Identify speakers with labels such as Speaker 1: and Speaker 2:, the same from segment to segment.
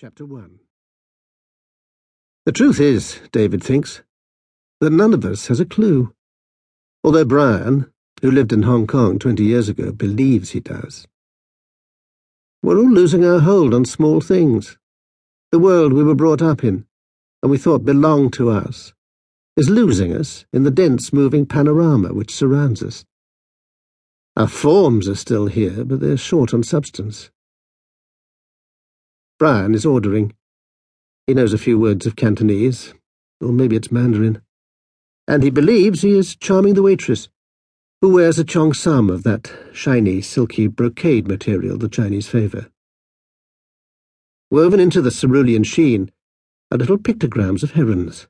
Speaker 1: Chapter 1 The truth is, David thinks, that none of us has a clue. Although Brian, who lived in Hong Kong 20 years ago, believes he does. We're all losing our hold on small things. The world we were brought up in, and we thought belonged to us, is losing us in the dense moving panorama which surrounds us. Our forms are still here, but they're short on substance. Brian is ordering. He knows a few words of Cantonese, or maybe it's Mandarin, and he believes he is charming the waitress, who wears a cheongsam of that shiny, silky brocade material the Chinese favour. Woven into the cerulean sheen are little pictograms of herons.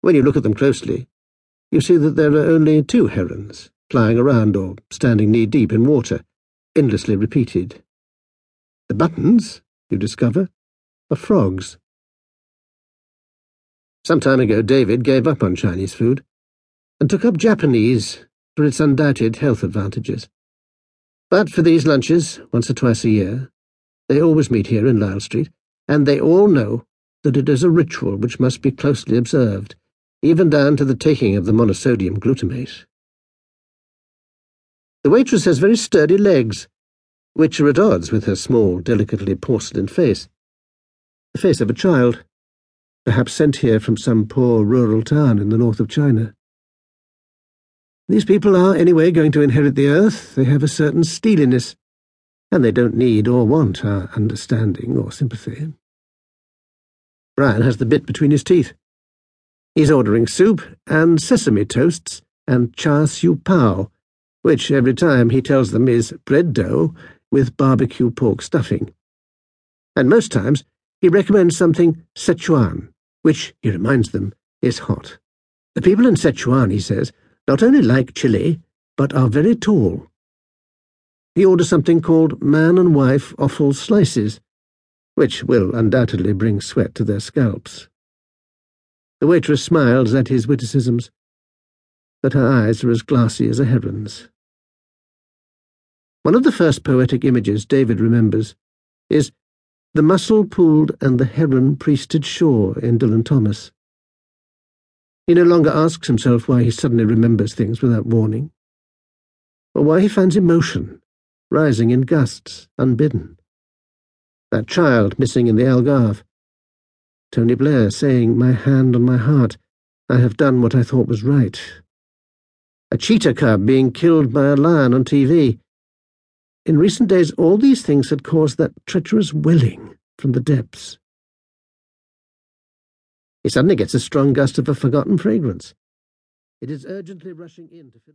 Speaker 1: When you look at them closely, you see that there are only two herons, flying around or standing knee-deep in water, endlessly repeated. Buttons, you discover, are frogs. Some time ago, David gave up on Chinese food and took up Japanese for its undoubted health advantages. But for these lunches, once or twice a year, they always meet here in Lisle Street, and they all know that it is a ritual which must be closely observed, even down to the taking of the monosodium glutamate. The waitress has very sturdy legs, which are at odds with her small, delicately porcelain face. The face of a child, perhaps sent here from some poor rural town in the north of China. These people are, anyway, going to inherit the earth. They have a certain steeliness, and they don't need or want our understanding or sympathy. Brian has the bit between his teeth. He's ordering soup and sesame toasts and char siu pao, which every time he tells them is bread dough with barbecue pork stuffing. And most times he recommends something Sichuan, which, he reminds them, is hot. The people in Sichuan, he says, not only like chili, but are very tall. He orders something called man and wife offal slices, which will undoubtedly bring sweat to their scalps. The waitress smiles at his witticisms, but her eyes are as glassy as a heron's. One of the first poetic images David remembers is the mussel pooled and the heron priested shore in Dylan Thomas. He no longer asks himself why he suddenly remembers things without warning, or why he finds emotion rising in gusts unbidden. That child missing in the Algarve. Tony Blair saying, My hand on my heart, I have done what I thought was right. A cheetah cub being killed by a lion on TV. In recent days, all these things had caused that treacherous welling from the depths. He suddenly gets a strong gust of a forgotten fragrance. It is urgently rushing in to